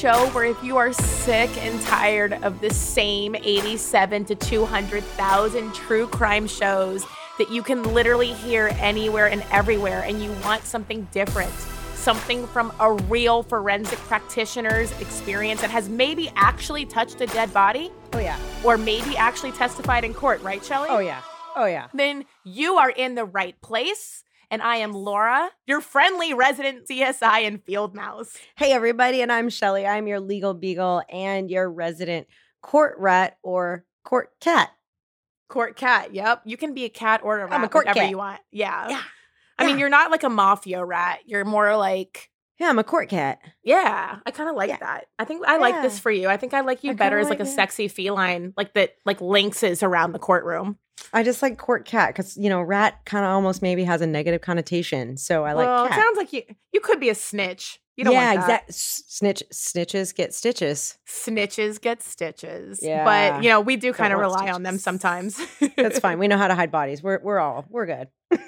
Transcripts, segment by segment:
show where if you are sick and tired of the same 87 to 200,000 true crime shows that you can literally hear anywhere and everywhere, and you want something different, something from a real forensic practitioner's experience that has maybe actually touched a dead body Oh yeah. or maybe actually testified in court, right, Shelly? Oh yeah. Oh yeah. Then you are in the right place. And I am Laura, your friendly resident CSI and field mouse. Hey everybody, and I'm Shelly. I'm your legal beagle and your resident court rat or court cat. Court cat. Yep. You can be a cat or a rat, I'm a court whatever cat. you want. Yeah. Yeah. I mean, you're not like a mafia rat. You're more like, Yeah, I'm a court cat. yeah, I kind of like Yeah. that. I think I like this for you. I think I like you I better as like, like a sexy feline, like that, like lynxes around the courtroom. I just like court cat because you know rat kind of almost maybe has a negative connotation. So I like well, cat. it sounds like you you could be a snitch. You don't yeah, want that. exactly. Snitch snitches get stitches. Snitches get stitches. Yeah. But, you know, we do kind of rely on them sometimes. That's fine. We know how to hide bodies. We're we're all we're good.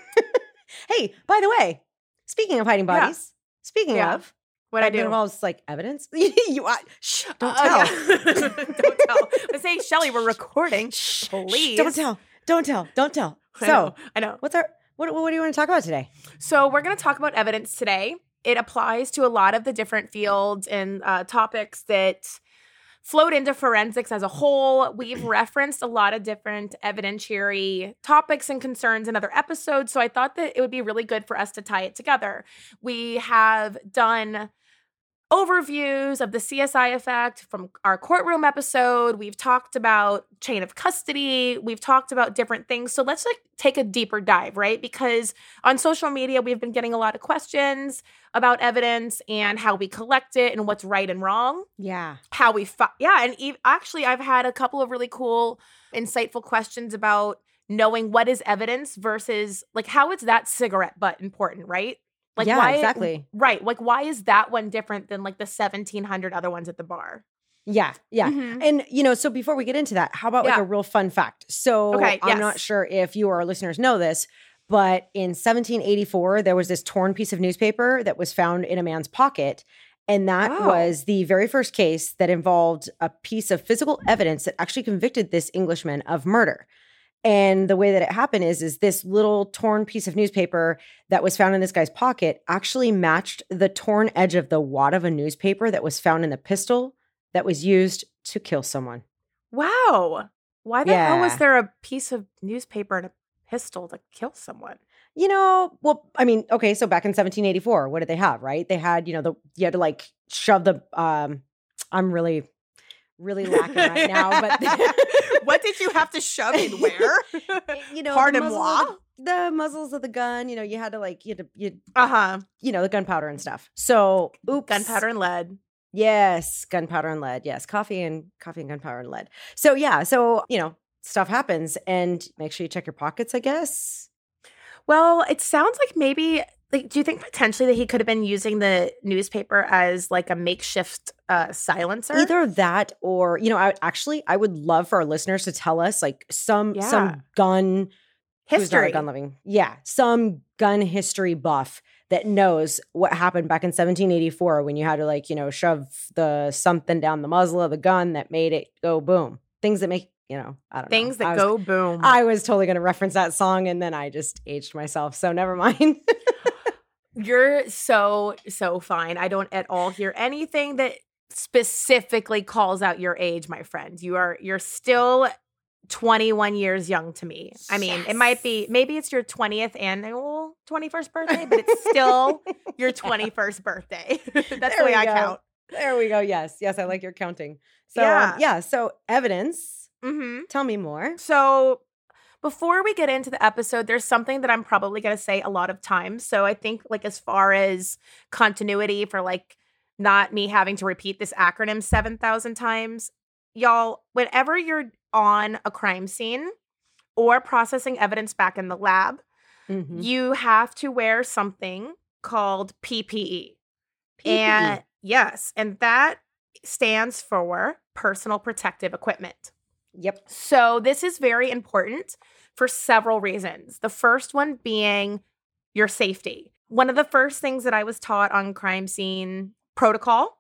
hey, by the way, speaking of hiding Yeah. bodies, speaking Yeah. of what I that do. involves like evidence. you uh, shh, don't Oh, tell. yeah. don't tell. I say, Shelly, we're recording. Shh, Please. don't tell. Don't tell. Don't tell. I So, know, I know. what's our what what do you want to talk about today? So we're going to talk about evidence today. It applies to a lot of the different fields and uh, topics that float into forensics as a whole. We've referenced a lot of different evidentiary topics and concerns in other episodes, so I thought that it would be really good for us to tie it together. We have done overviews of the CSI effect from our courtroom episode. We've talked about chain of custody. We've talked about different things. So let's like take a deeper dive, right? Because on social media, we've been getting a lot of questions about evidence and how we collect it and what's right and wrong Yeah. how we fi- yeah and ev- actually i've had a couple of really cool insightful questions about knowing what is evidence versus like how is that cigarette butt important right like yeah, why exactly. right like why is that one different than like the 1700 other ones at the bar Yeah, yeah. Mhm. And you know, so before we get into that, how about like a real fun fact? So Okay, I'm not sure if you or our listeners know this, but in 1784 there was this torn piece of newspaper that was found in a man's pocket. And that Oh. was the very first case that involved a piece of physical evidence that actually convicted this Englishman of murder. And the way that it happened is, is this little torn piece of newspaper that was found in this guy's pocket actually matched the torn edge of the wad of a newspaper that was found in the pistol that was used to kill someone. wow why the hell was there a piece of newspaper and a pistol to kill someone You know, well, I mean, okay, so back in 1784, what did they have, right? They had, you know, the you had to like shove the um I'm really really lacking right now, but what did you have to shove in where you know, Pardon the muzzles, moi? the, the muzzles of the gun, you know, you had to like you had to you uh-huh you know, the gunpowder and stuff. So, oops. gunpowder and lead Yes, gunpowder and lead. Yes, coffee and coffee and gunpowder and lead. So yeah, so you know, stuff happens, and make sure you check your pockets. I guess. Well, it sounds like maybe like do you think potentially that he could have been using the newspaper as like a makeshift uh silencer? Either that, or you know, I actually I would love for our listeners to tell us like some Yeah. some gun who's not a history. gun loving, yeah, some gun history buff that knows what happened back in 1784 when you had to like you know shove the something down the muzzle of the gun that made it go boom. Things that make you know I don't know. Things I that was- go boom. I was totally going to reference that song and then I just aged myself. So never mind. You're so so fine. I don't at all hear anything that specifically calls out your age, my friend. You are you're still 21 years young to me. I mean, it might be maybe it's your 20th annual 21st birthday, but it's still your 21st birthday. That's There the way I go. count. there we go. Yes. Yes. I like your counting. So, um, Yeah. yeah. So, evidence. Mhm. Tell me more. So, before we get into the episode, there's something that I'm probably going to say a lot of times. So, I think, like, as far as continuity for like not me having to repeat this acronym 7,000 times, y'all, whenever you're on a crime scene or processing evidence back in the lab, Mhm. you have to wear something called PPE. PPE. And yes, and that stands for personal protective equipment. Yep. So, this is very important for several reasons. The first one being your safety. One of the first things that I was taught on crime scene protocol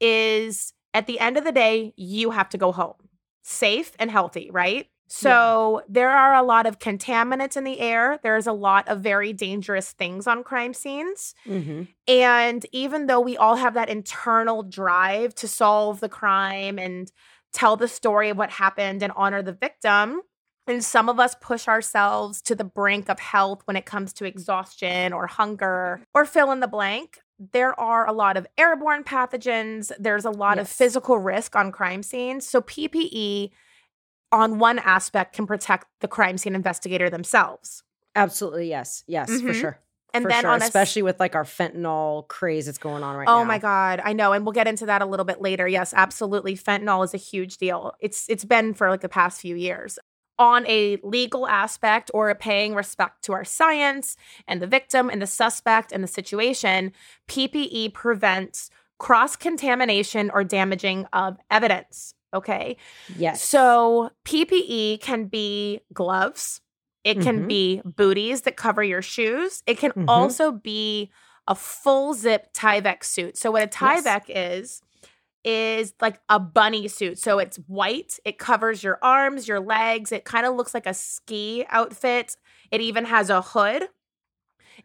is at the end of the day, you have to go home safe and healthy, right? So yeah. there are a lot of contaminants in the air. There's a lot of very dangerous things on crime scenes. Mm-hmm. And even though we all have that internal drive to solve the crime and tell the story of what happened and honor the victim, and some of us push ourselves to the brink of health when it comes to exhaustion or hunger or fill in the blank. There are a lot of airborne pathogens. There's a lot yes. of physical risk on crime scenes. So, PPE, on one aspect, can protect the crime scene investigator themselves. Absolutely. Yes. Yes, mm-hmm. for sure. And then sure. especially with like our fentanyl craze that's going on right oh now. Oh my god, I know, and we'll get into that a little bit later. Yes, absolutely. Fentanyl is a huge deal. It's it's been for like the past few years on a legal aspect or a paying respect to our science and the victim and the suspect and the situation, PPE prevents cross contamination or damaging of evidence. Okay. Yes. So PPE can be gloves, it can mm-hmm. be booties that cover your shoes, it can mm-hmm. also be a full zip Tyvek suit. So, what a Tyvek yes. is, is like a bunny suit. So it's white, it covers your arms, your legs. It kind of looks like a ski outfit. It even has a hood.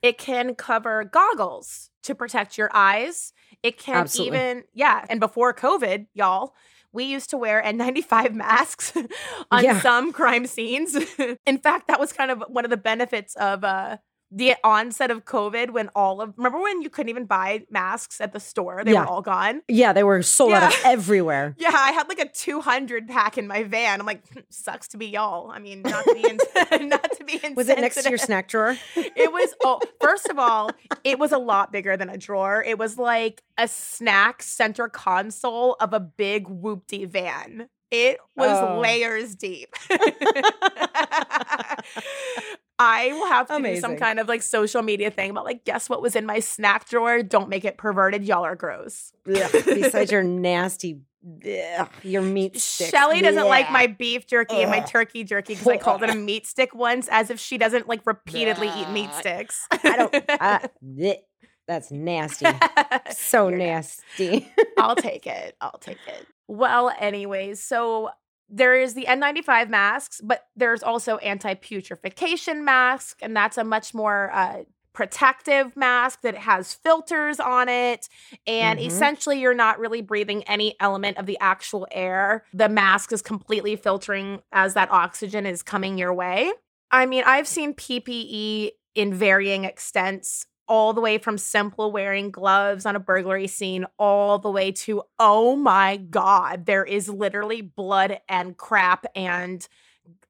It can cover goggles to protect your eyes. It can Absolutely. even, yeah. And before COVID, y'all, we used to wear N95 masks on yeah. some crime scenes. In fact, that was kind of one of the benefits of uh, the onset of COVID when all of remember when you couldn't even buy masks at the store? They yeah. were all gone. Yeah, they were sold yeah. out everywhere. yeah, I had like a 200 pack in my van. I'm like, hmm, sucks to be y'all. I mean, not to be in, not to be Was it next to your snack drawer? it was oh, first of all, it was a lot bigger than a drawer. It was like a snack center console of a big whoopty van. It was oh. layers deep. I will have to Amazing. do some kind of like social media thing about like, guess what was in my snack drawer? Don't make it perverted. Y'all are gross. Besides your nasty Ugh, your meat stick. Shelly doesn't like my beef jerky Ugh. and my turkey jerky because I called it a meat stick once, as if she doesn't like repeatedly eat meat sticks. I don't. I, that's nasty. so nasty. I'll take it. I'll take it. Well, anyways, so there is the N95 masks, but there's also anti putrefaction mask, and that's a much more uh, protective mask that has filters on it. And mm-hmm. essentially, you're not really breathing any element of the actual air. The mask is completely filtering as that oxygen is coming your way. I mean, I've seen PPE in varying extents all the way from simple wearing gloves on a burglary scene all the way to oh my god there is literally blood and crap and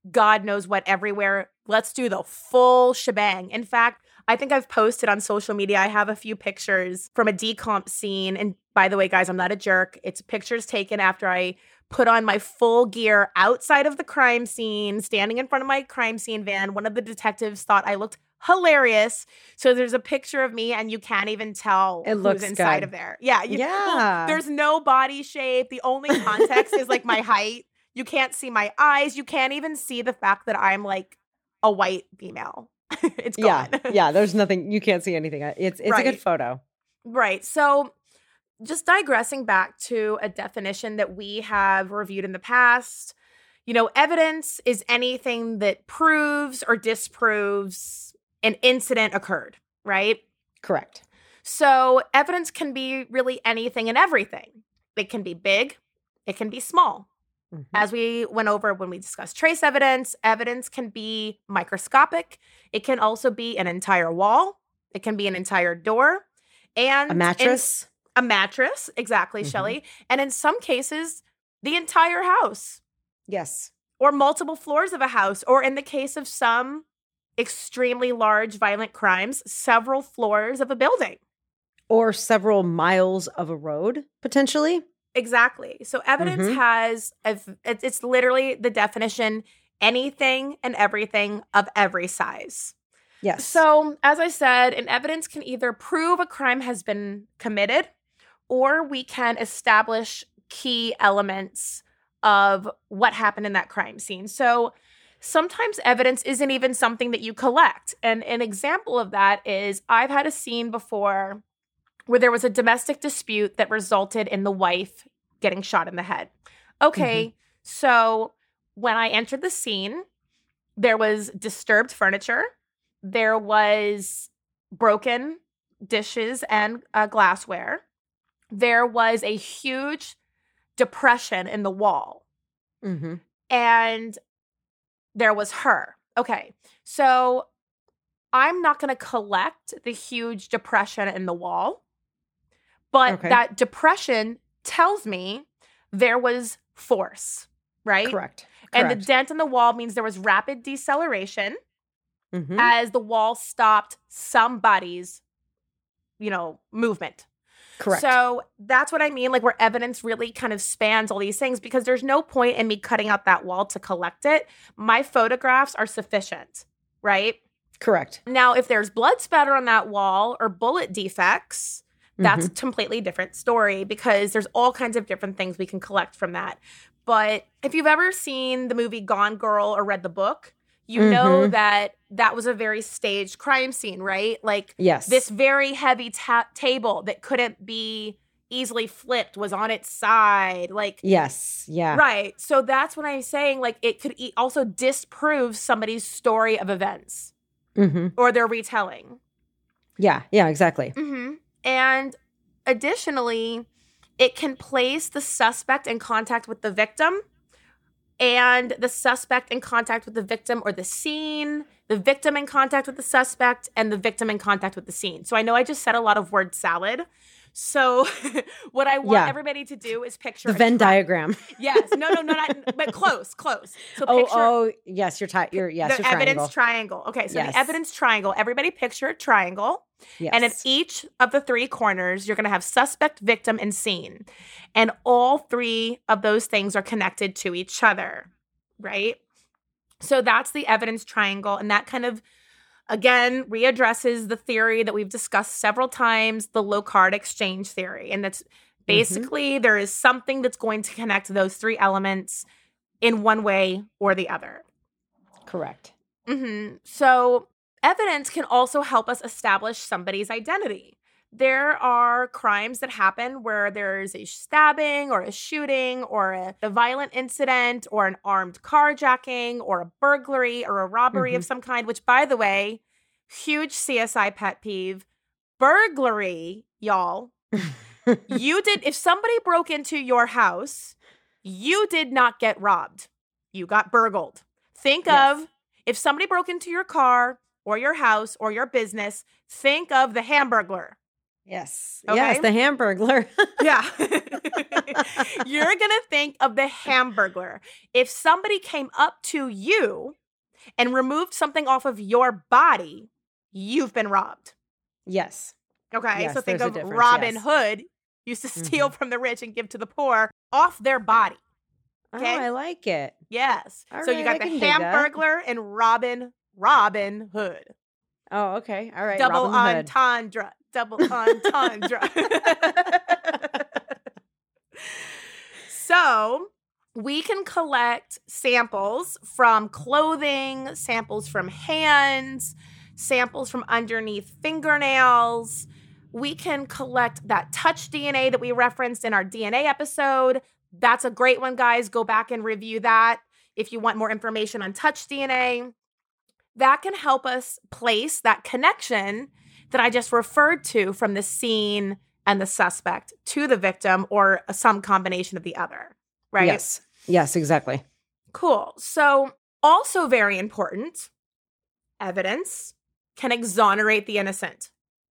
god knows what everywhere. Let's do the full shebang. In fact i think i've posted on social media i have a few pictures from a decomp scene. And by the way guys i'm not a jerk. It's pictures taken after i put on my full gear outside of the crime scene standing in front of my crime scene van. One of the detectives thought i looked hilarious. So there's a picture of me, and you can't even tell it who's inside good. of there. Yeah, you, yeah. Well, there's no body shape. The only context is like my height. You can't see my eyes. You can't even see the fact that I'm like a white female. it's gone. Yeah, yeah. There's nothing. You can't see anything. Uh, it's it's right. a good photo. Right. So just digressing back to a definition that we have reviewed in the past. You know, evidence is anything that proves or disproves an incident occurred, right? Correct. So evidence can be really anything and everything. It can be big, it can be small. Mm-hmm. As we went over when we discussed trace evidence, evidence can be microscopic. It can also be an entire wall. It can be an entire door and a mattress. a mattress, exactly, mm-hmm. Shelly. And in some cases, the entire house. Yes. Or multiple floors of a house, or in the case of some extremely large violent crimes several floors of a building. Or several miles of a road potentially? Exactly. So evidence mm-hmm. has it's literally the definition anything and everything of every size. Yes. So as i said an evidence can either prove a crime has been committed or we can establish key elements of what happened in that crime scene. So sometimes evidence isn't even something that you collect. And an example of that is I've had a scene before where there was a domestic dispute that resulted in the wife getting shot in the head. Okay, so when I entered the scene, there was disturbed furniture, there was broken dishes and uh, glassware, there was a huge depression in the wall, Mm-hmm. and there was her. Okay, so I'm not going to collect the huge depression in the wall, but Okay. that depression tells me there was force, right? Correct. And the dent in the wall means there was rapid deceleration Mhm. as the wall stopped somebody's, you know, movement. Correct. So that's what I mean, like where evidence really kind of spans all these things because there's no point in me cutting out that wall to collect it. My photographs are sufficient, right? Correct. Now, if there's blood spatter on that wall or bullet defects, that's Mhm. a completely different story because there's all kinds of different things we can collect from that. But if you've ever seen the movie Gone Girl or read the book, you know Mhm. that that was a very staged crime scene, right? Like yes. this very heavy ta- table that couldn't be easily flipped was on its side. Like, Yes. Yeah. right. So that's what I'm saying. Like, it could e- also disprove somebody's story of events hmm or their retelling. Yeah. Yeah. Exactly. hmm And additionally, it can place the suspect in contact with the victim and the suspect in contact with the victim or the scene, the victim in contact with the suspect, and the victim in contact with the scene. So I know I just said a lot of word salad. So what I want Yeah. everybody to do is picture The Venn diagram. Yes, no, no, no, not, but close, close. So oh. picture Oh. Yes. You're tight. You're yes. the You're evidence triangle. triangle. Okay, so Yes. the evidence triangle. Everybody picture a triangle. Yes. And at each of the three corners, you're going to have suspect, victim, and scene. And all three of those things are connected to each other, right? So that's the evidence triangle. And that kind of, again, readdresses the theory that we've discussed several times the Locard exchange theory. And that's basically there is something that's going to connect those three elements in one way or the other. Correct. hmm So, evidence can also help us establish somebody's identity. There are crimes that happen where there's a stabbing or a shooting or a, a violent incident or an armed carjacking or a burglary or a robbery of mm-hmm. some kind, which, by the way, huge CSI pet peeve burglary, y'all. you did, if somebody broke into your house, you did not get robbed. You got burgled. Think Yes. of if somebody broke into your car or your house or your business, think of the hamburglar. Yes. Okay. Yes. The Hamburglar. Yeah. You're going to think of the hamburglar. If somebody came up to you and removed something off of your body, you've been robbed. yes. Okay. Yes, so think of Robin yes. Hood used to steal mm-hmm. from the rich and give to the poor off their body. Oh, okay. Oh, I like it. Yes. All so you got I the hamburglar and Robin Robin Hood. Oh, okay. All right. Double Robin Hood. entendre. Double entendre. so we can collect samples from clothing, samples from hands, samples from underneath fingernails. We can collect that touch DNA that we referenced in our DNA episode. That's a great one, guys. Go back and review that if you want more information on touch DNA. That can help us place that connection that I just referred to from the scene and the suspect to the victim or some combination of the other, right? Yes. Yes, exactly. Cool. So, also very important, evidence can exonerate the innocent.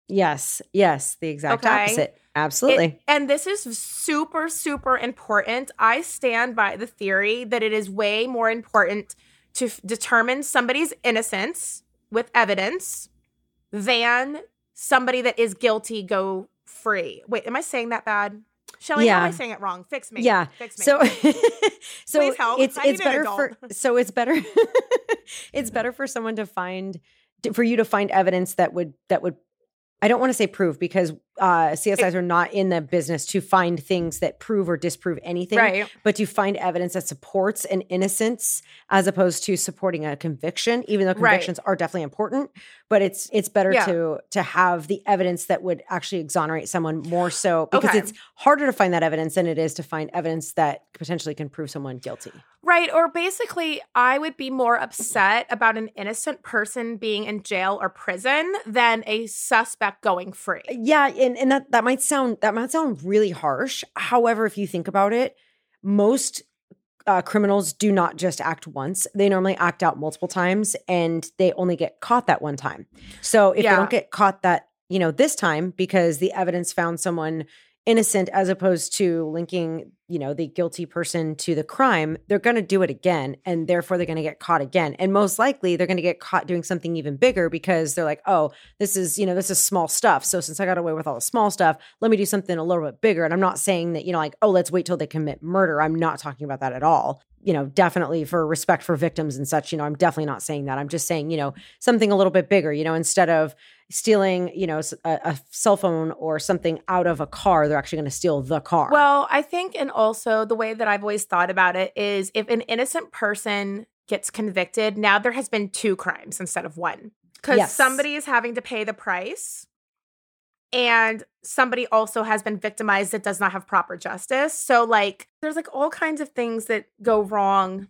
Yes. Yes. The exact Okay. opposite. Absolutely. It- and this is super, super important. I stand by the theory that it is way more important to f- determine somebody's innocence with evidence than somebody that is guilty go free. Wait, am I saying that bad? Shelly, how am I saying it wrong? Fix me. yeah. Fix me. So so help. it's I it's better for so it's better it's better for someone to find for you to find evidence that would that would I don't want to say prove because uh, CSIs are not in the business to find things that prove or disprove anything, Right. but to find evidence that supports an innocence as opposed to supporting a conviction. Even though Right. convictions are definitely important, but it's it's better Yeah. to to have the evidence that would actually exonerate someone more so because Okay. it's harder to find that evidence than it is to find evidence that potentially can prove someone guilty. Right. Or basically, I would be more upset about an innocent person being in jail or prison than a suspect going free. Yeah, and, and that that might sound that might sound really harsh. However, if you think about it, most uh, criminals do not just act once; they normally act out multiple times, and they only get caught that one time. So if Yeah. they don't get caught that you know this time because the evidence found someone innocent as opposed to linking you know the guilty person to the crime they're going to do it again and therefore they're going to get caught again. And most likely they're going to get caught doing something even bigger because they're like oh this is you know this is small stuff. So since i got away with all the small stuff let me do something a little bit bigger. And i'm not saying that you know like oh let's wait till they commit murder. I'm not talking about that at all. You know definitely for respect for victims and such you know i'm definitely not saying that. I'm just saying you know something a little bit bigger you know instead of stealing you know a cell phone or something out of a car they're actually going to steal the car Well, I think, and also the way that I've always thought about it is if an innocent person gets convicted, now there has been two crimes instead of one. Because Yes. somebody is having to pay the price. And somebody also has been victimized that does not have proper justice. So, like, there's like all kinds of things that go wrong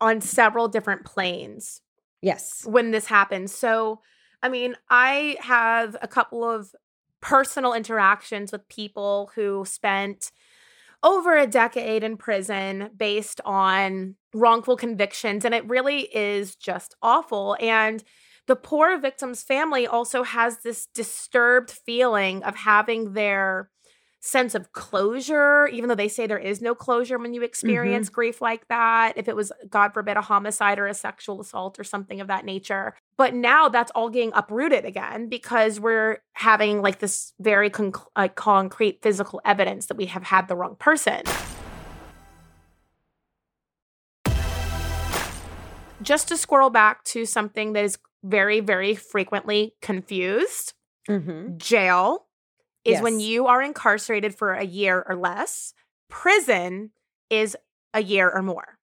on several different planes yes when this happens. So, I mean, I have a couple of personal interactions with people who spent over a decade in prison based on wrongful convictions. And it really is just awful. And the poor victim's family also has this disturbed feeling of having their sense of closure, even though they say there is no closure when you experience grief like that. If it was, God forbid, a homicide or a sexual assault or something of that nature. But now that's all getting uprooted again because we're having like this very conc- like concrete physical evidence that we have had the wrong person. Just to squirrel back to something that is very, very frequently confused mm-hmm. jail is when you are incarcerated for a year or less. Prison is a year or more.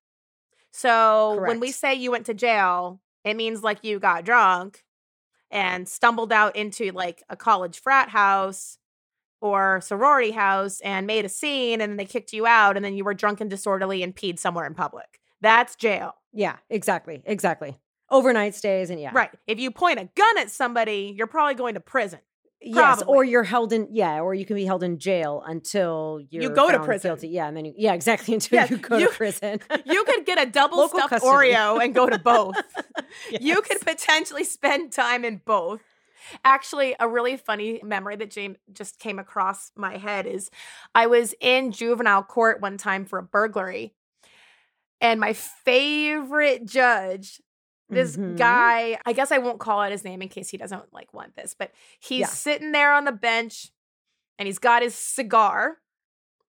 So when we say you went to jail, it means like you got drunk and stumbled out into like a college frat house or sorority house and made a scene and then they kicked you out and then you were drunk and disorderly and peed somewhere in public. That's jail. yeah exactly exactly overnight stays and yeah Right. If you point a gun at somebody, you're probably going to prison. Yes, or you're held in yeah, or you can be held in jail until you're go to prison. Guilty. Yeah, and then you, yeah, exactly until you go you- to prison. You could get a double Local stuffed custody. Oreo and go to both. You could potentially spend time in both. Actually, a really funny memory that James just came across my head is I was in juvenile court one time for a burglary. And my favorite judge, this Mhm. guy, I guess I won't call out his name in case he doesn't like want this, but he's Yeah. sitting there on the bench and he's got his cigar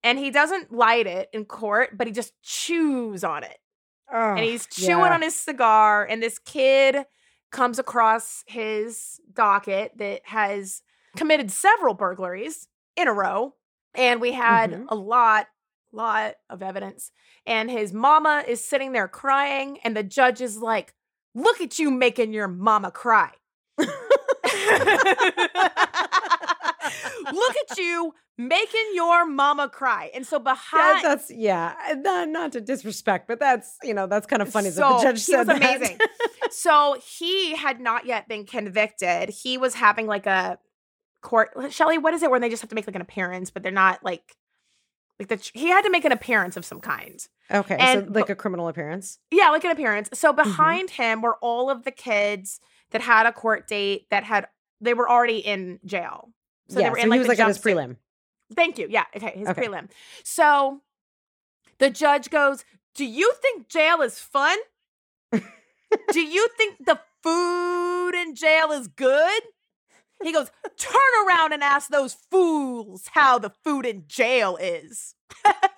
and he doesn't light it in court, but he just chews on it Oh, and he's chewing yeah. on his cigar and this kid comes across his docket that has committed several burglaries in a row and we had Mhm. a lot lot of evidence and his mama is sitting there crying and the judge is like look at you making your mama cry look at you making your mama cry and so behind that's yeah. Eh, not, not to disrespect, but that's you know that's kind of funny that So, the judge said that. amazing. so he had not yet been convicted. He was having like a court. Shelly, what is it when they just have to make like an appearance, but they're not like like the. He had to make an appearance of some kind. okay, And- so like a criminal appearance. Yeah, like an appearance. Mm-hmm. So behind him were all of the kids that had a court date that had they were already in jail. So yeah, they were so in like he was the like at his prelim. Thank you. Yeah. Okay. His Okay. prelim. So the judge goes, Do you think jail is fun? Do you think the food in jail is good? He goes, Turn around and ask those fools how the food in jail is.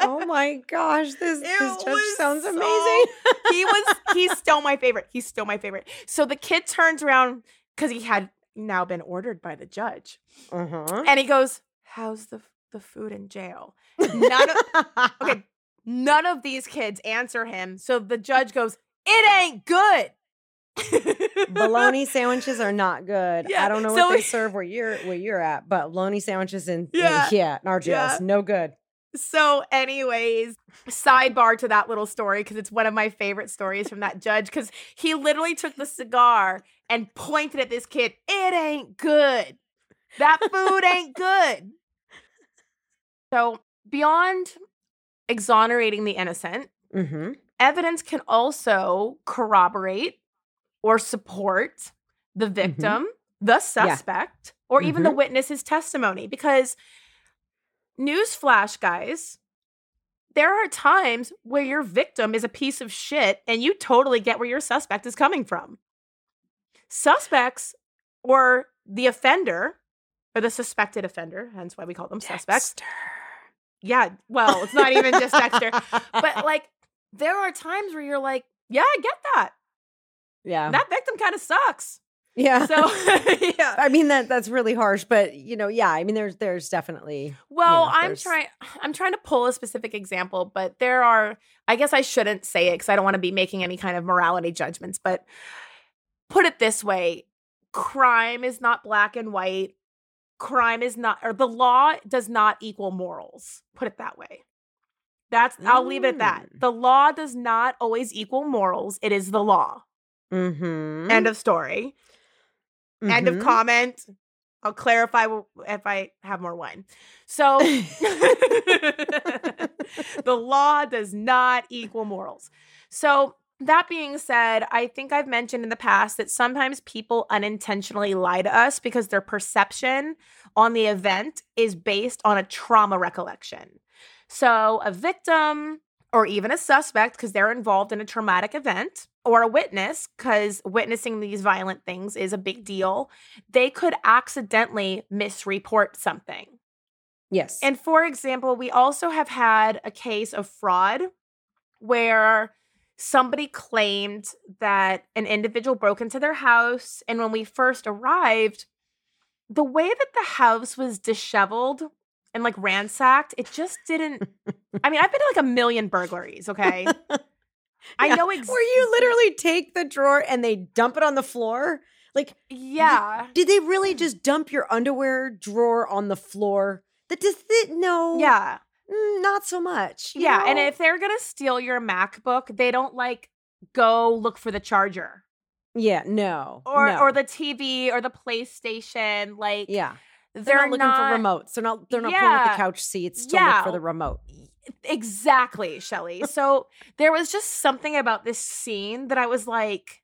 oh my gosh, this It this judge sounds so- amazing. He was, he's still my favorite. He's still my favorite. So the kid turns around because he had now been ordered by the judge. uh-huh. And he goes, how's the the food in jail? None of okay, none of these kids answer him. So the judge goes, "It ain't good." Bologna sandwiches are not good. Yeah, I don't know so what they we- serve where you're where you're at, but bologna sandwiches in Yeah, yeah, yeah in our jails, yeah. no good. So, anyways, sidebar to that little story because it's one of my favorite stories from that judge because he literally took the cigar and pointed at this kid. It ain't good. That food ain't good. So, beyond exonerating the innocent, Mm-hmm. evidence can also corroborate or support the mm-hmm. victim, the suspect, or even the mm-hmm. witness's testimony. Because, newsflash, guys, there are times where your victim is a piece of shit and you totally get where your suspect is coming from. Suspects or the offender or the suspected offender, hence why we call them suspects. Yeah, well, it's not even just Dexter, but like there are times where you're like, yeah, I get that. Yeah, That victim kind of sucks. yeah. So, yeah. I mean that that's really harsh, but you know, yeah. I mean, there's there's definitely Well, know, I'm trying I'm trying to pull a specific example, but there are I guess I shouldn't say it cuz I don't want to be making any kind of morality judgments, but put it this way, crime is not black and white. Crime is not or the law does not equal morals. Put it that way. That's I'll leave it at that. Mm. The law does not always equal morals. It is the law. Mm-hmm. End of story. End of Mhm. comment. I'll clarify if I have more wine. So, the law does not equal morals. So, that being said, I think I've mentioned in the past that sometimes people unintentionally lie to us because their perception on the event is based on a trauma recollection. So, a victim or even a suspect, because they're involved in a traumatic event, or a witness, because witnessing these violent things is a big deal, they could accidentally misreport something. yes, And for example, we also have had a case of fraud where somebody claimed that an individual broke into their house. And when we first arrived, the way that the house was disheveled and like ransacked, it just didn't. I mean, I've been to like a million burglaries, okay? I know ex- where you literally take the drawer and they dump it on the floor. Like, Yeah. did they really just dump your underwear drawer on the floor? That does it? No, Yeah. Mm, not so much. Yeah. And if they're going to steal your MacBook, they don't like go look for the charger. yeah, no, or no. or the TV or the PlayStation. Like yeah, they're, they're, not looking not, for remotes. They're not. They're not pulling up Yeah. the couch seats to look Yeah. for the remote. exactly, Shelly. so there was just something about this scene that I was like,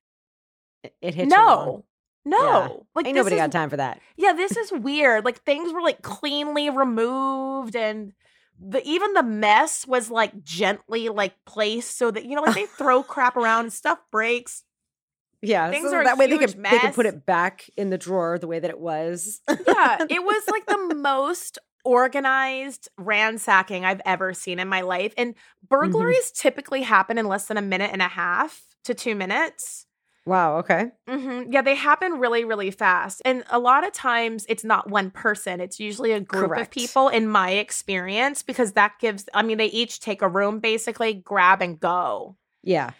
It, it hit you no. No, Yeah. like Ain't nobody is, got time for that. Yeah, this is weird. Like things were like cleanly removed, and the even the mess was like gently like placed so that you know, like they throw crap around and stuff breaks. Yeah, Things so are that way they could they could put it back in the drawer the way that it was. Yeah, it was like the most organized ransacking I've ever seen in my life. And burglaries typically happen in less than a minute and a half to two minutes. wow. Okay. hmm Yeah, they happen really, really fast. And a lot of times it's not one person, it's usually a group Correct. of people, in my experience, because that gives, I mean, they each take a room basically, grab and go. Yeah.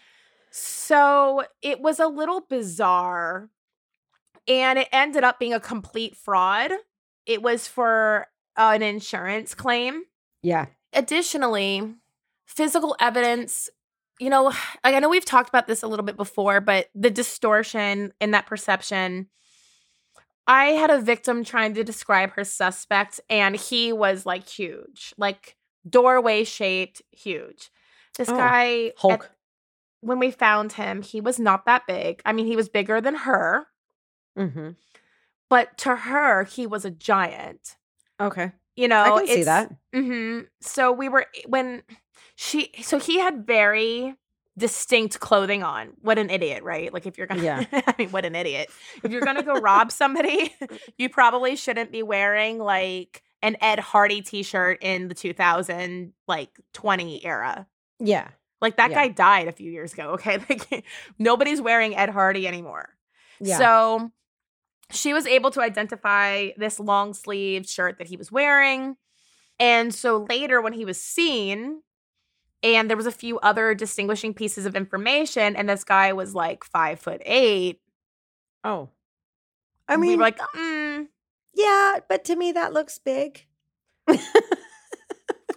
So it was a little bizarre and it ended up being a complete fraud. It was for an insurance claim. Yeah. Additionally, physical evidence, you know, I know we've talked about this a little bit before, but the distortion in that perception. I had a victim trying to describe her suspect, and he was like huge, like doorway shaped, huge. This Oh, guy, at- Hulk. When we found him, he was not that big. I mean, he was bigger than her, Mm-hmm. but to her, he was a giant. Okay. You know, I can see that. hmm So we were when she so he had very distinct clothing on. What an idiot, right? Like if you're gonna Yeah. I mean what an idiot. If you're gonna go rob somebody, you probably shouldn't be wearing like an Ed Hardy t-shirt in the 2000 like 20 era. Yeah. Like that Yeah. guy died a few years ago, okay? Like nobody's wearing Ed Hardy anymore. Yeah. So she was able to identify this long sleeved shirt that he was wearing. And so later, when he was seen, and there was a few other distinguishing pieces of information, and this guy was like five foot eight. Oh, I we mean, were like, mm, yeah, but to me that looks big.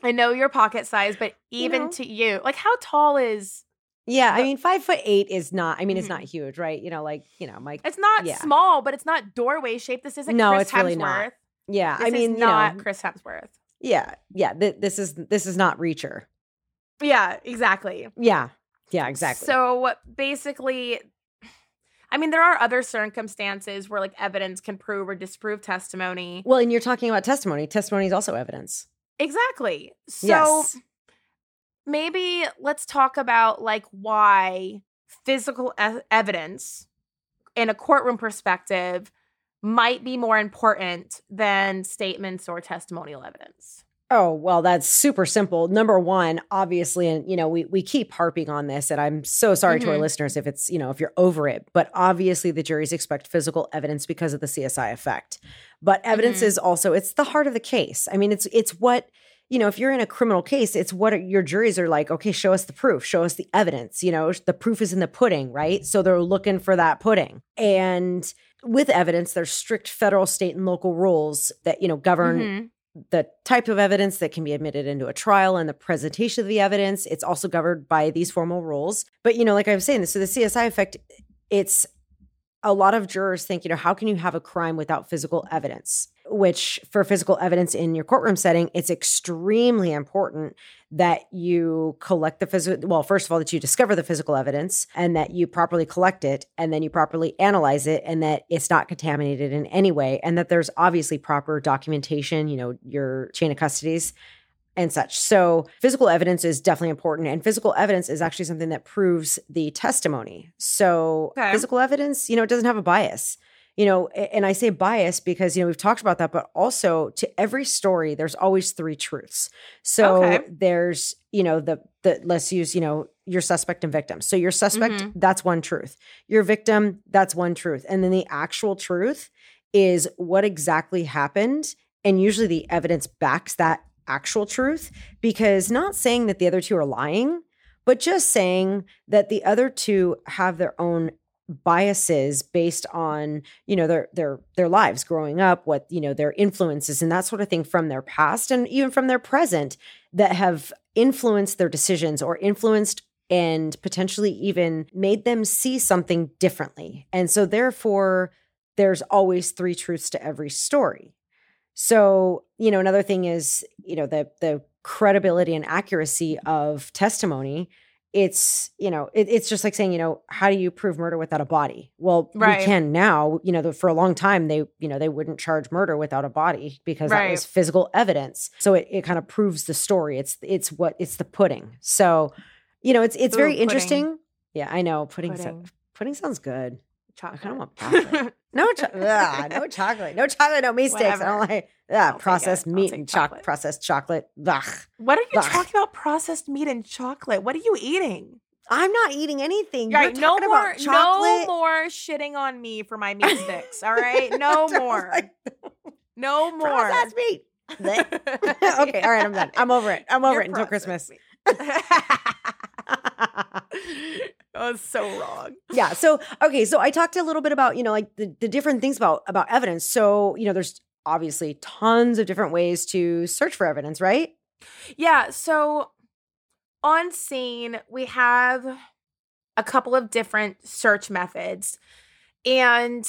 I know your pocket size, but You even know? to you, like, how tall is? Yeah, I mean, five foot eight is not. I mean, it's Mhm. not huge, right? You know, like you know, Mike. It's not Yeah. small, but it's not doorway shaped. This isn't No, Chris it's really not. Hemsworth. yeah. This I mean, is you not know, Chris Hemsworth. yeah, yeah. Th- this is this is not Reacher. Yeah, exactly. Yeah, yeah, exactly. So basically, I mean, there are other circumstances where like evidence can prove or disprove testimony. well, and you're talking about testimony. Testimony is also evidence. Exactly. So yes. maybe let's talk about like why physical e- evidence in a courtroom perspective might be more important than statements or testimonial evidence. Oh, well, that's super simple. Number one, obviously, and you know, we we keep harping on this, and I'm so sorry to our Mhm. listeners if it's, you know, if you're over it, but obviously the juries expect physical evidence because of the CSI effect. But evidence Mhm. is also it's the heart of the case. I mean, it's it's what you know, if you're in a criminal case, it's what your juries are like, okay, show us the proof, show us the evidence. You know, the proof is in the pudding, right? So they're looking for that pudding. And with evidence, there's strict federal, state, and local rules that, you know, govern Mhm. The type of evidence that can be admitted into a trial and the presentation of the evidence. It's also governed by these formal rules. But, you know, like I was saying, so the CSI effect, it's a lot of jurors think, you know, how can you have a crime without physical evidence? Which, for physical evidence in your courtroom setting, it's extremely important that you collect the physical, well, first of all, that you discover the physical evidence and that you properly collect it and then you properly analyze it and that it's not contaminated in any way and that there's obviously proper documentation, you know, your chain of custodies and such. So, physical evidence is definitely important, and physical evidence is actually something that proves the testimony. So, Okay. physical evidence, you know, it doesn't have a bias. You know, and I say bias because, you know, we've talked about that, but also to every story, there's always three truths. So, Okay. there's, you know, the, the, let's use, you know, your suspect and victim. So, your suspect, Mhm. that's one truth. Your victim, that's one truth. And then the actual truth is what exactly happened. And usually the evidence backs that actual truth because not saying that the other two are lying, but just saying that the other two have their own biases based on you know their their their lives growing up what you know their influences and that sort of thing from their past and even from their present that have influenced their decisions or influenced and potentially even made them see something differently. And so therefore there's always three truths to every story so, you know, another thing is, you know, the the credibility and accuracy of testimony. It's, you know, it, it's just like saying, you know, how do you prove murder without a body? Well, Right. we can now. You know, the, for a long time, they, you know, they wouldn't charge murder without a body because that was physical evidence. So it, it kind of proves the story. It's it's what it's the pudding. So, you know, it's it's Ooh, very pudding. interesting. Yeah, I know. Pudding, so- Pudding. pudding sounds good. Chocolate. kinda want chocolate. No, cho- ugh, no chocolate, no chocolate, no meat sticks. I don't like take processed meat and chocolate, processed chocolate. Ugh. What are you Ugh. talking about? Processed meat and chocolate. What are you eating? I'm not eating anything. Right, You're no talking more, no more shitting on me for my meat sticks. All right, no more, like no more. processed meat. Okay, all right, I'm done. I'm over it. I'm over You're it until Christmas. that was so wrong. yeah. So okay, so I talked a little bit about you know like the, the different things about about evidence. So you know, there's obviously tons of different ways to search for evidence, right? Yeah, so on scene, we have a couple of different search methods. And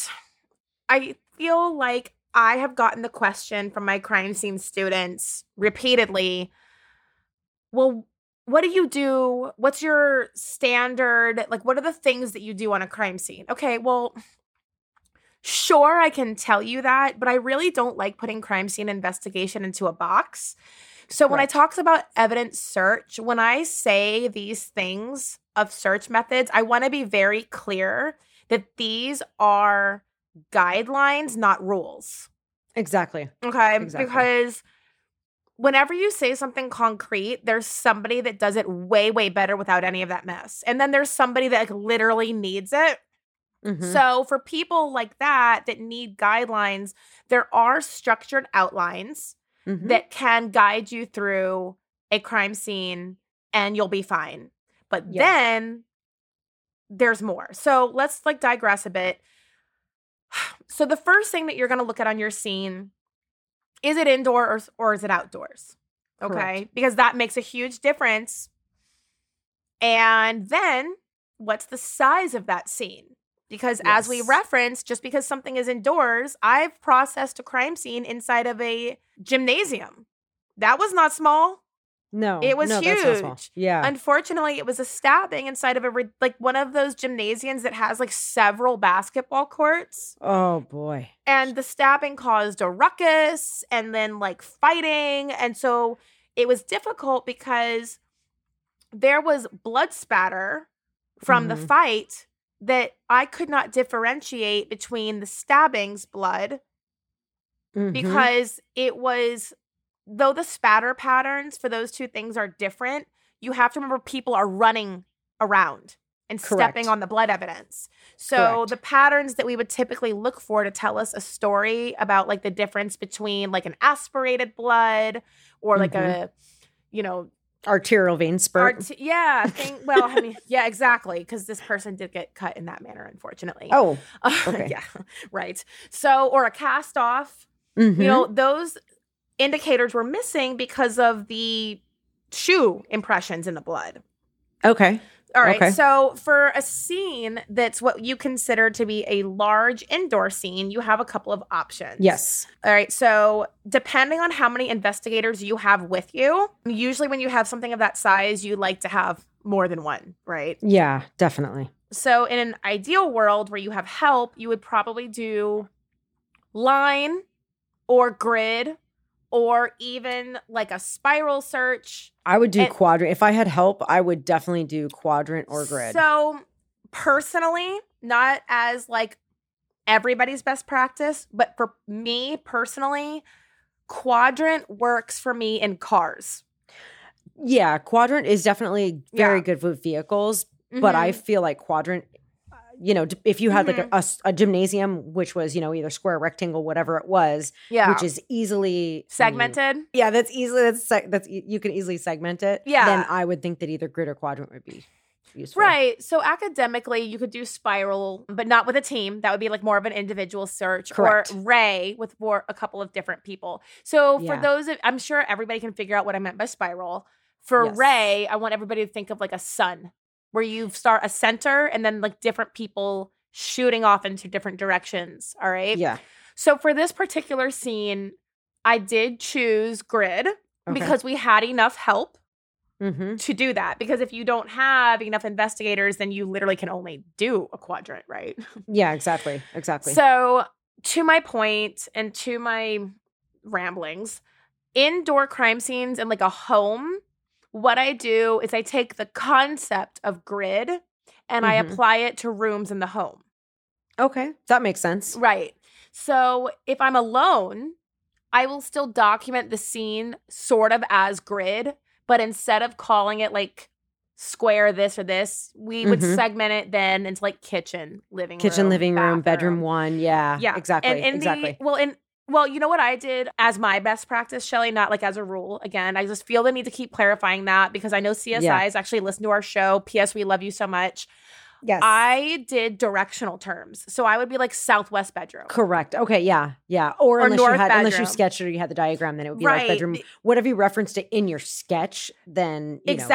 I feel like I have gotten the question from my crime scene students repeatedly well, what do you do? What's your standard? Like, what are the things that you do on a crime scene? Okay, well, sure, I can tell you that, but I really don't like putting crime scene investigation into a box. So when I Correct. talk about evidence search, when I say these things of search methods, I want to be very clear that these are guidelines, not rules. Exactly. Okay. Exactly. Because whenever you say something concrete, there's somebody that does it way, way better without any of that mess. And then there's somebody that like literally needs it. Mhm. So for people like that that need guidelines, there are structured outlines Mhm. that can guide you through a crime scene and you'll be fine. But Yeah. then there's more. So let's like digress a bit. So the first thing that you're going to look at on your scene is it indoors or is it outdoors? Okay? Correct. Because that makes a huge difference. And then what's the size of that scene? Because as we Yes. referenced, just because something is indoors, I've processed a crime scene inside of a gymnasium. That was not small. No, it was no, that's not small. huge. Yeah. Unfortunately, it was a stabbing inside of a re- like one of those gymnasiums that has like several basketball courts. oh boy. And the stabbing caused a ruckus and then like fighting. And so it was difficult because there was blood spatter from the Mhm. fight that I could not differentiate between the stabbing's blood Mhm. because it was though the spatter patterns for those two things are different you have to remember people are running around and stepping on the blood evidence so Correct. the patterns that we would typically look for to tell us a story about like the difference between like an aspirated blood or like Mhm. a you know arterial vein spurt. art- yeah thing well i mean yeah exactly because this person did get cut in that manner unfortunately oh, okay. yeah right so or a cast off mhm. you know those indicators were missing because of the shoe impressions in the blood okay. all right Okay. so for a scene that's what you consider to be a large indoor scene you have a couple of options Yes. all right so depending on how many investigators you have with you usually when you have something of that size you like to have more than one right Yeah, definitely. so in an ideal world where you have help, you would probably do line or grid or even like a spiral search. I would do And- quadrant. If I had help, I would definitely do quadrant or grid. So personally, not as like everybody's best practice, but for me personally, quadrant works for me in cars. yeah, quadrant is definitely very Yeah. good with vehicles, but I Mhm. feel like quadrant you know, if you had like Mm-hmm. a, a s- a gymnasium, which was, you know, either square, rectangle, whatever it was, yeah, which is easily mean, segmented. yeah, that's easily that's that's you can easily segment it. Yeah. then I would think that either grid or quadrant would be useful. Right. So academically, you could do spiral, but not with a team. That would be like more of an individual search Correct. or Ray with more a couple of different people. So for Yeah. those, of, I'm sure everybody can figure out what I meant by spiral. For Yes. Ray, I want everybody to think of like a sun, where you start a center and then like different people shooting off into different directions. All right. Yeah. So for this particular scene, I did choose grid Okay. because we had enough help hmm to do that because if you don't have enough investigators then you literally can only do a quadrant right Yeah, exactly. Exactly. so to my point and to my ramblings indoor crime scenes and like a home what i do is i take the concept of grid and i Mhm. apply it to rooms in the home okay. That makes sense. Right. So if I'm alone, I will still document the scene sort of as grid, but instead of calling it like square this or this, we would Mhm. segment it then into like kitchen, living room. Kitchen, room, living room, bedroom one. Yeah. Yeah, Exactly. And in exactly. the well, in well, you know what I did as my best practice, Shelly, not like as a rule. Again, I just feel the need to keep clarifying that because I know CSIs actually listen to our show. P.S. We love you so much. yes. I did directional terms, so I would be like southwest bedroom. Correct. Okay. Yeah. Yeah. Or, Or unless you north bedroom. unless you sketched or you had the diagram, then it would be Right. like bedroom. Whatever you referenced it in your sketch, then you know, yeah.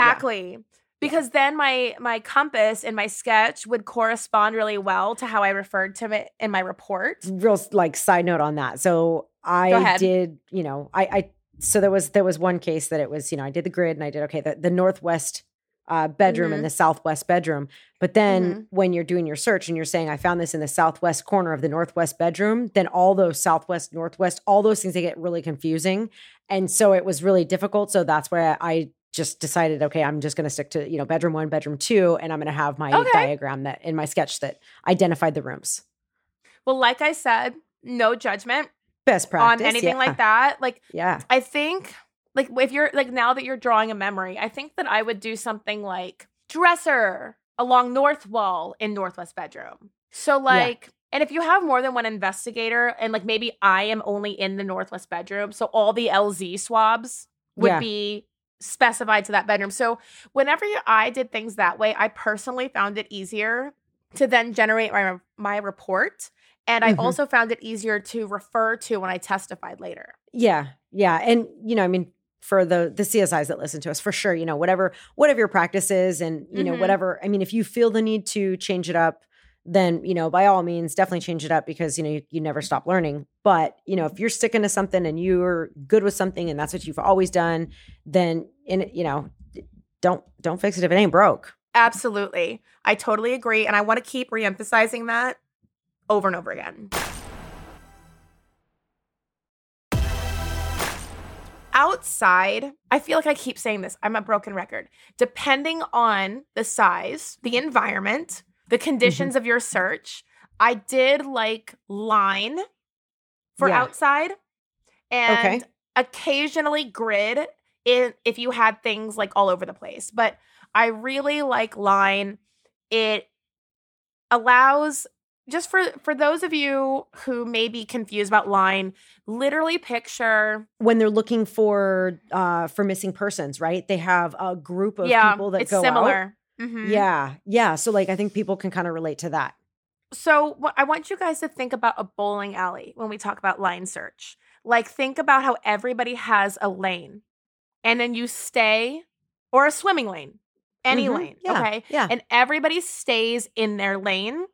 Because then my my compass and my sketch would correspond really well to how i referred to it in my report Real like side note on that. So I did. You know, I I so there was there was one case that it was you know I did the grid and I did okay the the northwest. Uh, bedroom Mhm. and the southwest bedroom. But then Mhm. when you're doing your search and you're saying, I found this in the southwest corner of the northwest bedroom, then all those southwest, northwest, all those things, they get really confusing. And so it was really difficult. So that's where I just decided, okay, I'm just going to stick to, you know, bedroom one, bedroom two, and I'm going to have my Okay. diagram that in my sketch that identified the rooms. well like i said no judgment Best practice. on anything yeah. like that like Yeah. i think like if you're like now that you're drawing a memory i think that i would do something like dresser along north wall in northwest bedroom So like and if you have more than one investigator and like maybe I am only in the northwest bedroom, so all the LZ swabs would Yeah. be specified to that bedroom. So whenever I did things that way, I personally found it easier to then generate my my report and I Mhm. also found it easier to refer to when I testified later. Yeah, yeah, and you know, I mean, for the the CSIs that listen to us, for sure, you know, whatever whatever your practice is, and you know, Mhm. whatever. I mean, if you feel the need to change it up, then you know, by all means, definitely change it up because you know you, you never stop learning. But you know, if you're sticking to something and you're good with something and that's what you've always done, then in you know, don't don't fix it if it ain't broke. Absolutely. I totally agree. And I want to keep reemphasizing that over and over again. Outside, I feel like I keep saying this. I'm a broken record. Depending on the size, the environment, the conditions of your search, I did like line for Yeah. outside and Okay. occasionally grid in if you had things like all over the place. But I really like line. It allows just for for those of you who may be confused about line, literally picture When they're looking for uh for missing persons, right? They have a group of yeah, people that it's go out. Mhm. Yeah, yeah. So like, I think people can kind of relate to that. So what I want you guys to think about a bowling alley when we talk about line search. Like think about how everybody has a lane, and then you stay, or a swimming lane, any Mhm. lane, Yeah, okay, Yeah. and everybody stays in their lane.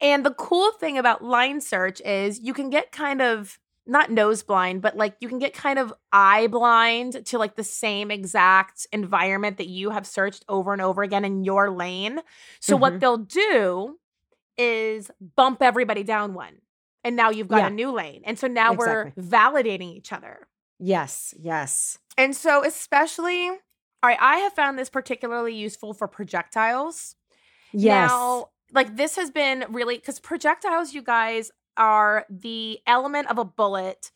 And the cool thing about line search is you can get kind of not nose blind, but like you can get kind of eye blind to like the same exact environment that you have searched over and over again in your lane. So what Mhm. they'll do is bump everybody down one. And now you've got Yeah. a new lane. And so now we're validating each other. yes. Yes. And so, especially, all right, I have found this particularly useful for projectiles. Yes. Now, like this has been really because projectiles, you guys, are the element of a bullet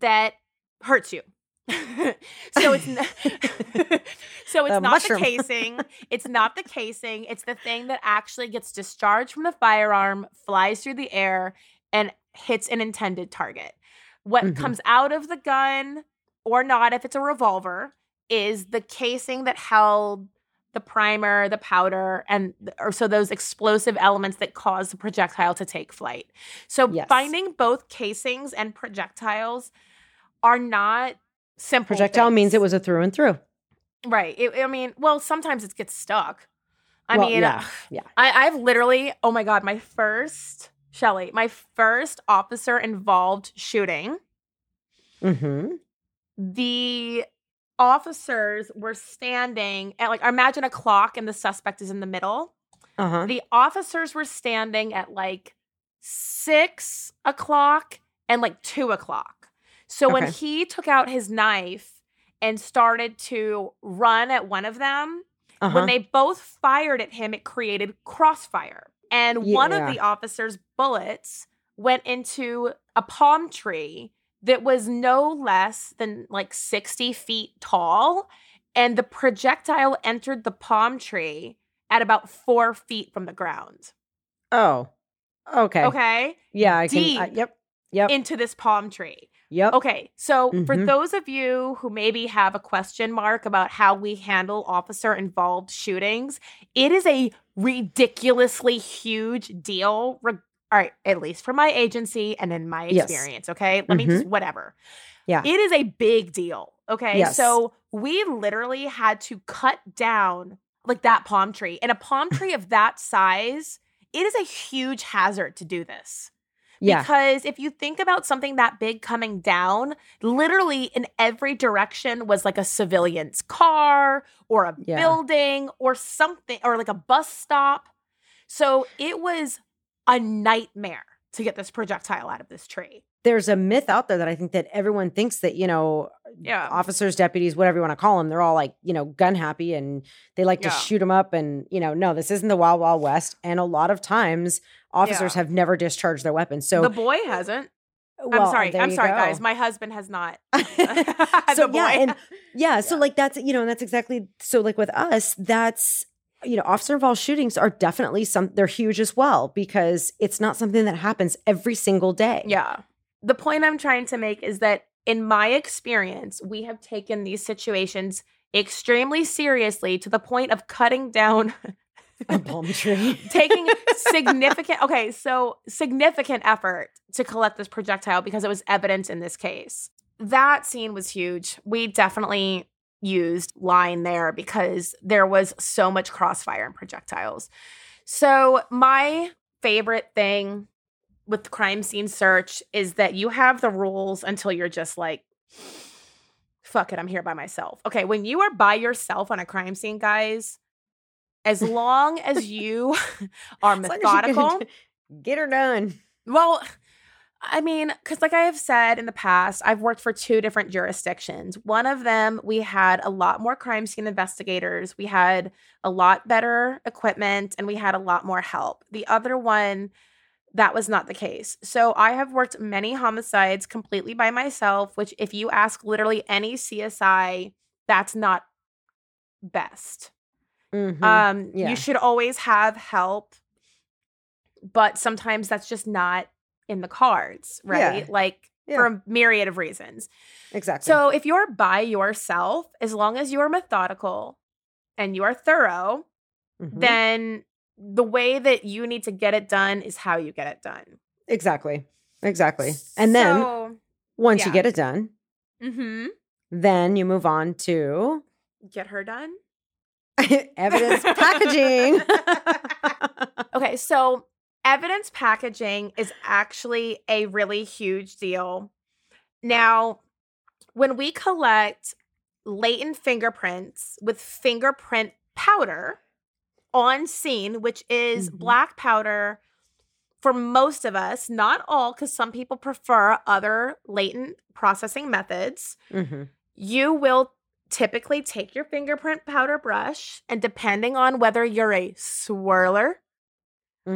that hurts you. so it's n- so it's The not mushroom. the casing. It's not the casing. It's the thing that actually gets discharged from the firearm, flies through the air, and hits an intended target. What Mhm. comes out of the gun or not, if it's a revolver, is the casing that held the primer, the powder, and or so those explosive elements that cause the projectile to take flight. So Yes. finding both casings and projectiles are not simple. Projectile means it was a through and through. right. It- I mean, well, sometimes it gets stuck. I Well, mean, yeah, yeah. I, I've literally, oh my god, my first Shelly, my first officer involved shooting Mm-hmm. the officers were standing at like imagine a clock and the suspect is in the middle. Uh-huh. the officers were standing at like six o'clock and like two o'clock. So when he took out his knife and started to run at one of them Uh-huh. when they both fired at him it created crossfire. And one of the officers bullets went into a palm tree that was no less than like 60 feet tall and the projectile entered the palm tree at about four feet from the ground oh. Okay. okay Yeah, I can I- Deep. yep. Yep. into this palm tree yep. Okay, so for Mhm. those of you who maybe have a question mark about how we handle officer involved shootings, it is a ridiculously huge deal. Re- all right, at least for my agency and in my Yes. experience. Okay, let me mm-hmm. just whatever. Yeah. it is a big deal. Okay, Yes. so we literally had to cut down like that palm tree, and a palm tree of that size. It is a huge hazard to do this. Yeah. Because if you think about something that big coming down, literally in every direction was like a civilian's car or a Yeah. building or something or like a bus stop. So it was a nightmare to get this projectile out of this tree. There's a myth out there that I think that everyone thinks that, you know, Yeah. officers, deputies, whatever you want to call them, they're all like, you know, gun happy and they like Yeah. to shoot them up. And, you know, no, this isn't the Wild Wild West. And a lot of times officers Yeah. have never discharged their weapons. So, the boy hasn't. well, I'm sorry. I'm sorry, go. guys. My husband has not. so yeah, and yeah, so like that's you know, and that's exactly so like with us, that's you know, officer involved shootings are definitely some, they're huge as well because it's not something that happens every single day. Yeah. The point I'm trying to make is that in my experience, we have taken these situations extremely seriously to the point of cutting down A palm tree. taking significant okay so significant effort to collect this projectile because it was evidence in this case that scene was huge we definitely used line there because there was so much crossfire and projectiles so my favorite thing with the crime scene search is that you have the rules until you're just like fuck it i'm here by myself okay when you are by yourself on a crime scene guys as long as you are As as you methodical Get her done. well i mean because like i have said in the past i've worked for two different jurisdictions one of them we had a lot more crime scene investigators we had a lot better equipment and we had a lot more help the other one that was not the case so i have worked many homicides completely by myself which if you ask literally any csi that's not best Mhm. um yeah. you should always have help but sometimes that's just not in the cards right Yeah. like Yeah. for a myriad of reasons exactly. so if you're by yourself as long as you are methodical and you are thorough Mhm. then the way that you need to get it done is how you get it done exactly. Exactly. And then so, once you get it done, mm-hmm. then you move on to get her done evidence packaging. okay, so evidence packaging is actually a really huge deal. Now, when we collect latent fingerprints with fingerprint powder on scene, which is Mhm. black powder for most of us, not all, because some people prefer other latent processing methods hmm you will typically take your fingerprint powder brush and depending on whether you're a swirler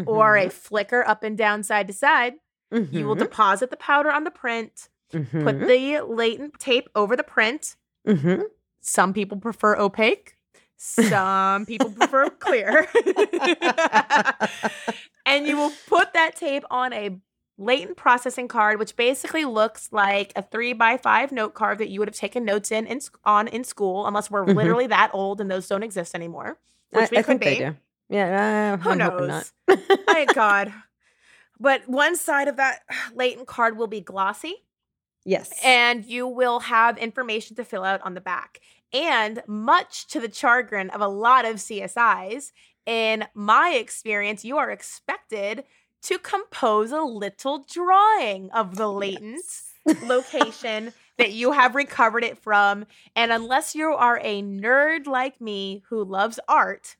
or a flicker up and down side to side, you will deposit the powder on the print, Mm-hmm. put the latent tape over the print. hmm Some people prefer opaque, some people prefer clear. and you will put that tape on a latent processing card, which basically looks like a three by five note card that you would have taken notes in, in on in school, unless we're Mhm. literally that old and those don't exist anymore. Which we I, I could be. Yeah, uh, Who I'm knows? not. Thank God. But one side of that latent card will be glossy, yes. and you will have information to fill out on the back. And much to the chagrin of a lot of CSIs, in my experience, you are expected to compose a little drawing of the latent location that you have recovered it from. And unless you are a nerd like me who loves art,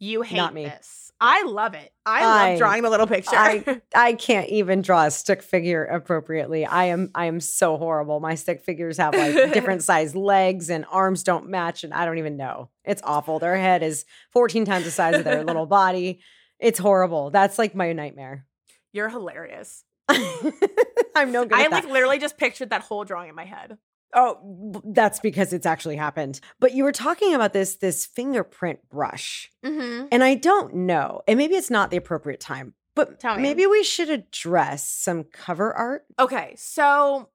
you hate Not me. this. I love it. I, I- love drawing the little picture. I I can't even draw a stick figure appropriately. I am I am so horrible. My stick figures have like different size legs and arms don't match and I don't even know. It's awful. Their head is 14 times the size of their little body. It's horrible. That's like my nightmare. You're hilarious. I'm no good I at like literally just pictured that whole drawing in my head. Oh, that's because it's actually happened. But you were talking about this this fingerprint brush. Mm-hmm. And I don't know. And maybe it's not the appropriate time. But Tell me. maybe we should address some cover art. Okay, so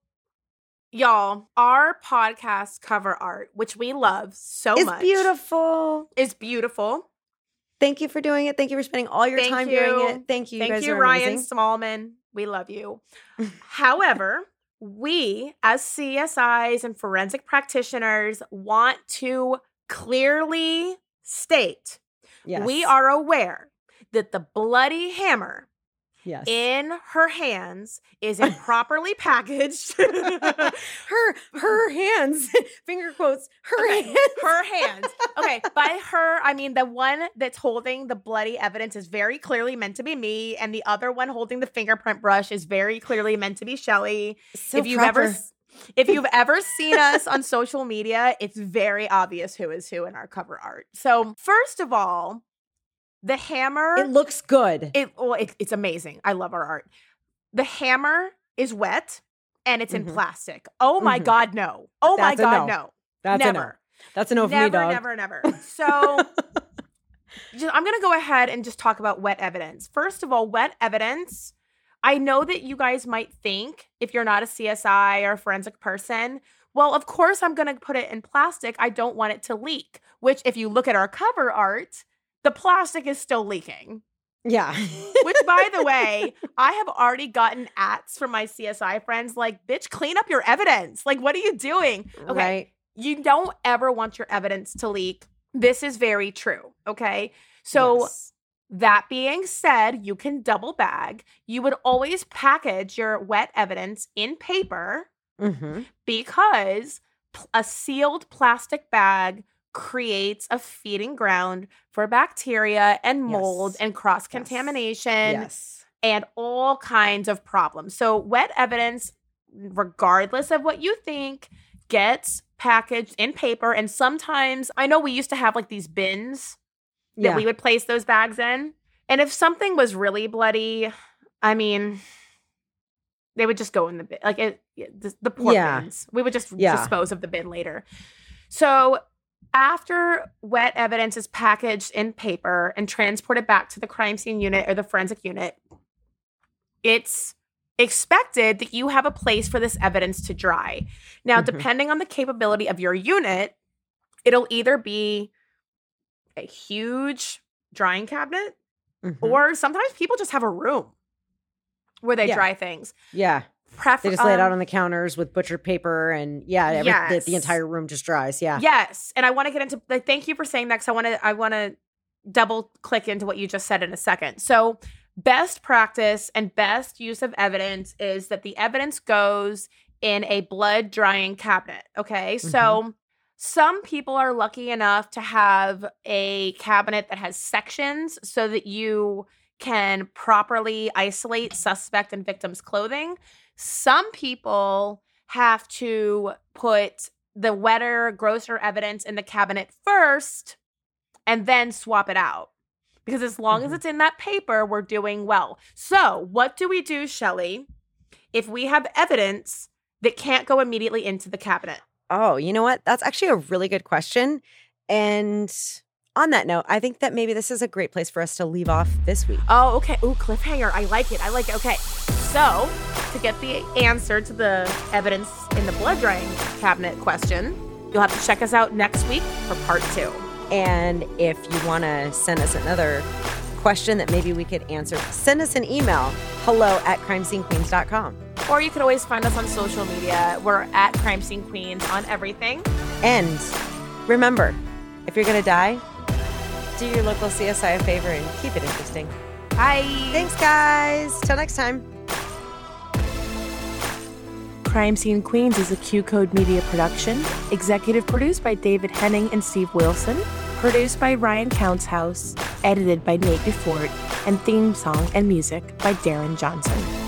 y'all, our podcast cover art, which we love so it's much, beautiful. is beautiful. Thank you for doing it. Thank you for spending all your Thank time you. doing it. Thank you. Thank you you, Ryan amazing. Smallman. We love you. However, we as CSIs and forensic practitioners want to clearly state Yes. we are aware that the bloody hammer yes. in her hands is improperly packaged. her her hands, finger quotes, her Okay, hands. her hands. Okay, by her, I mean the one that's holding the bloody evidence is very clearly meant to be me, and the other one holding the fingerprint brush is very clearly meant to be Shelly. So if you've ever if you've ever seen us on social media, it's very obvious who is who in our cover art. So, first of all, the hammer it looks good. it, well, it, it's amazing. I love our art. The hammer is wet and it's in Mhm. plastic. Oh my Mhm. god, no! Oh my That's a god, no. no! That's never, a no. That's a no for never, me, dog. never, never. So just, I'm going to go ahead and just talk about wet evidence. First of all, wet evidence. I know that you guys might think, if you're not a CSI or a forensic person, well, of course I'm going to put it in plastic. I don't want it to leak, which, if you look at our cover art, the plastic is still leaking. Yeah. Which, by the way, I have already gotten ats from my CSI friends like, bitch, clean up your evidence. Like, what are you doing? Okay. Right. You don't ever want your evidence to leak. This is very true. Okay. So, Yes. that being said, you can double bag. You would always package your wet evidence in paper Mhm. because a sealed plastic bag creates a feeding ground for bacteria and mold Yes. and cross contamination yes. and all kinds of problems. So, wet evidence, regardless of what you think, gets packaged in paper. And sometimes I know we used to have like these bins that Yeah. we would place those bags in. And if something was really bloody, I mean, they would just go in the bin. Like it, the, the poor Yeah. bins. We would just Yeah. dispose of the bin later. So after wet evidence is packaged in paper and transported back to the crime scene unit or the forensic unit, it's expected that you have a place for this evidence to dry. Now, Mhm. depending on the capability of your unit, it'll either be a huge drying cabinet Mhm. or sometimes people just have a room where they Yeah. dry things. yeah. They just lay it out um, on the counters with butcher paper and yeah, every, the, the entire room just dries. Yeah. Yes, and I want to get into. Like, thank you for saying that because I want to. I want to double click into what you just said in a second. So, best practice and best use of evidence is that the evidence goes in a blood drying cabinet. Okay, so some people are lucky enough to have a cabinet that has sections so that you can properly isolate suspect and victim's clothing. Some people have to put the wetter, grosser evidence in the cabinet first and then swap it out. Because as long as Mhm. it's in that paper, we're doing well. So, what do we do, Shelly, if we have evidence that can't go immediately into the cabinet? Oh, you know what? That's actually a really good question. And on that note, I think that maybe this is a great place for us to leave off this week. Oh, okay. Ooh, cliffhanger. I like it. I like it. Okay. So, to get the answer to the evidence in the blood drying cabinet question, you'll have to check us out next week for part two. And if you want to send us another question that maybe we could answer, send us an email hello at crimescenequeens.com. Or you can always find us on social media. We're at Crime Scene Queens on everything. And remember, if you're going to die, do your local CSI a favor and keep it interesting. Bye. Thanks, guys. Till next time. Crime Scene Queens is a QCODE Media production. Executive produced by David Henning and Steve Wilson. Produced by Ryan Countshouse. Edited by Nate Defort. And theme song and music by Darren Johnson.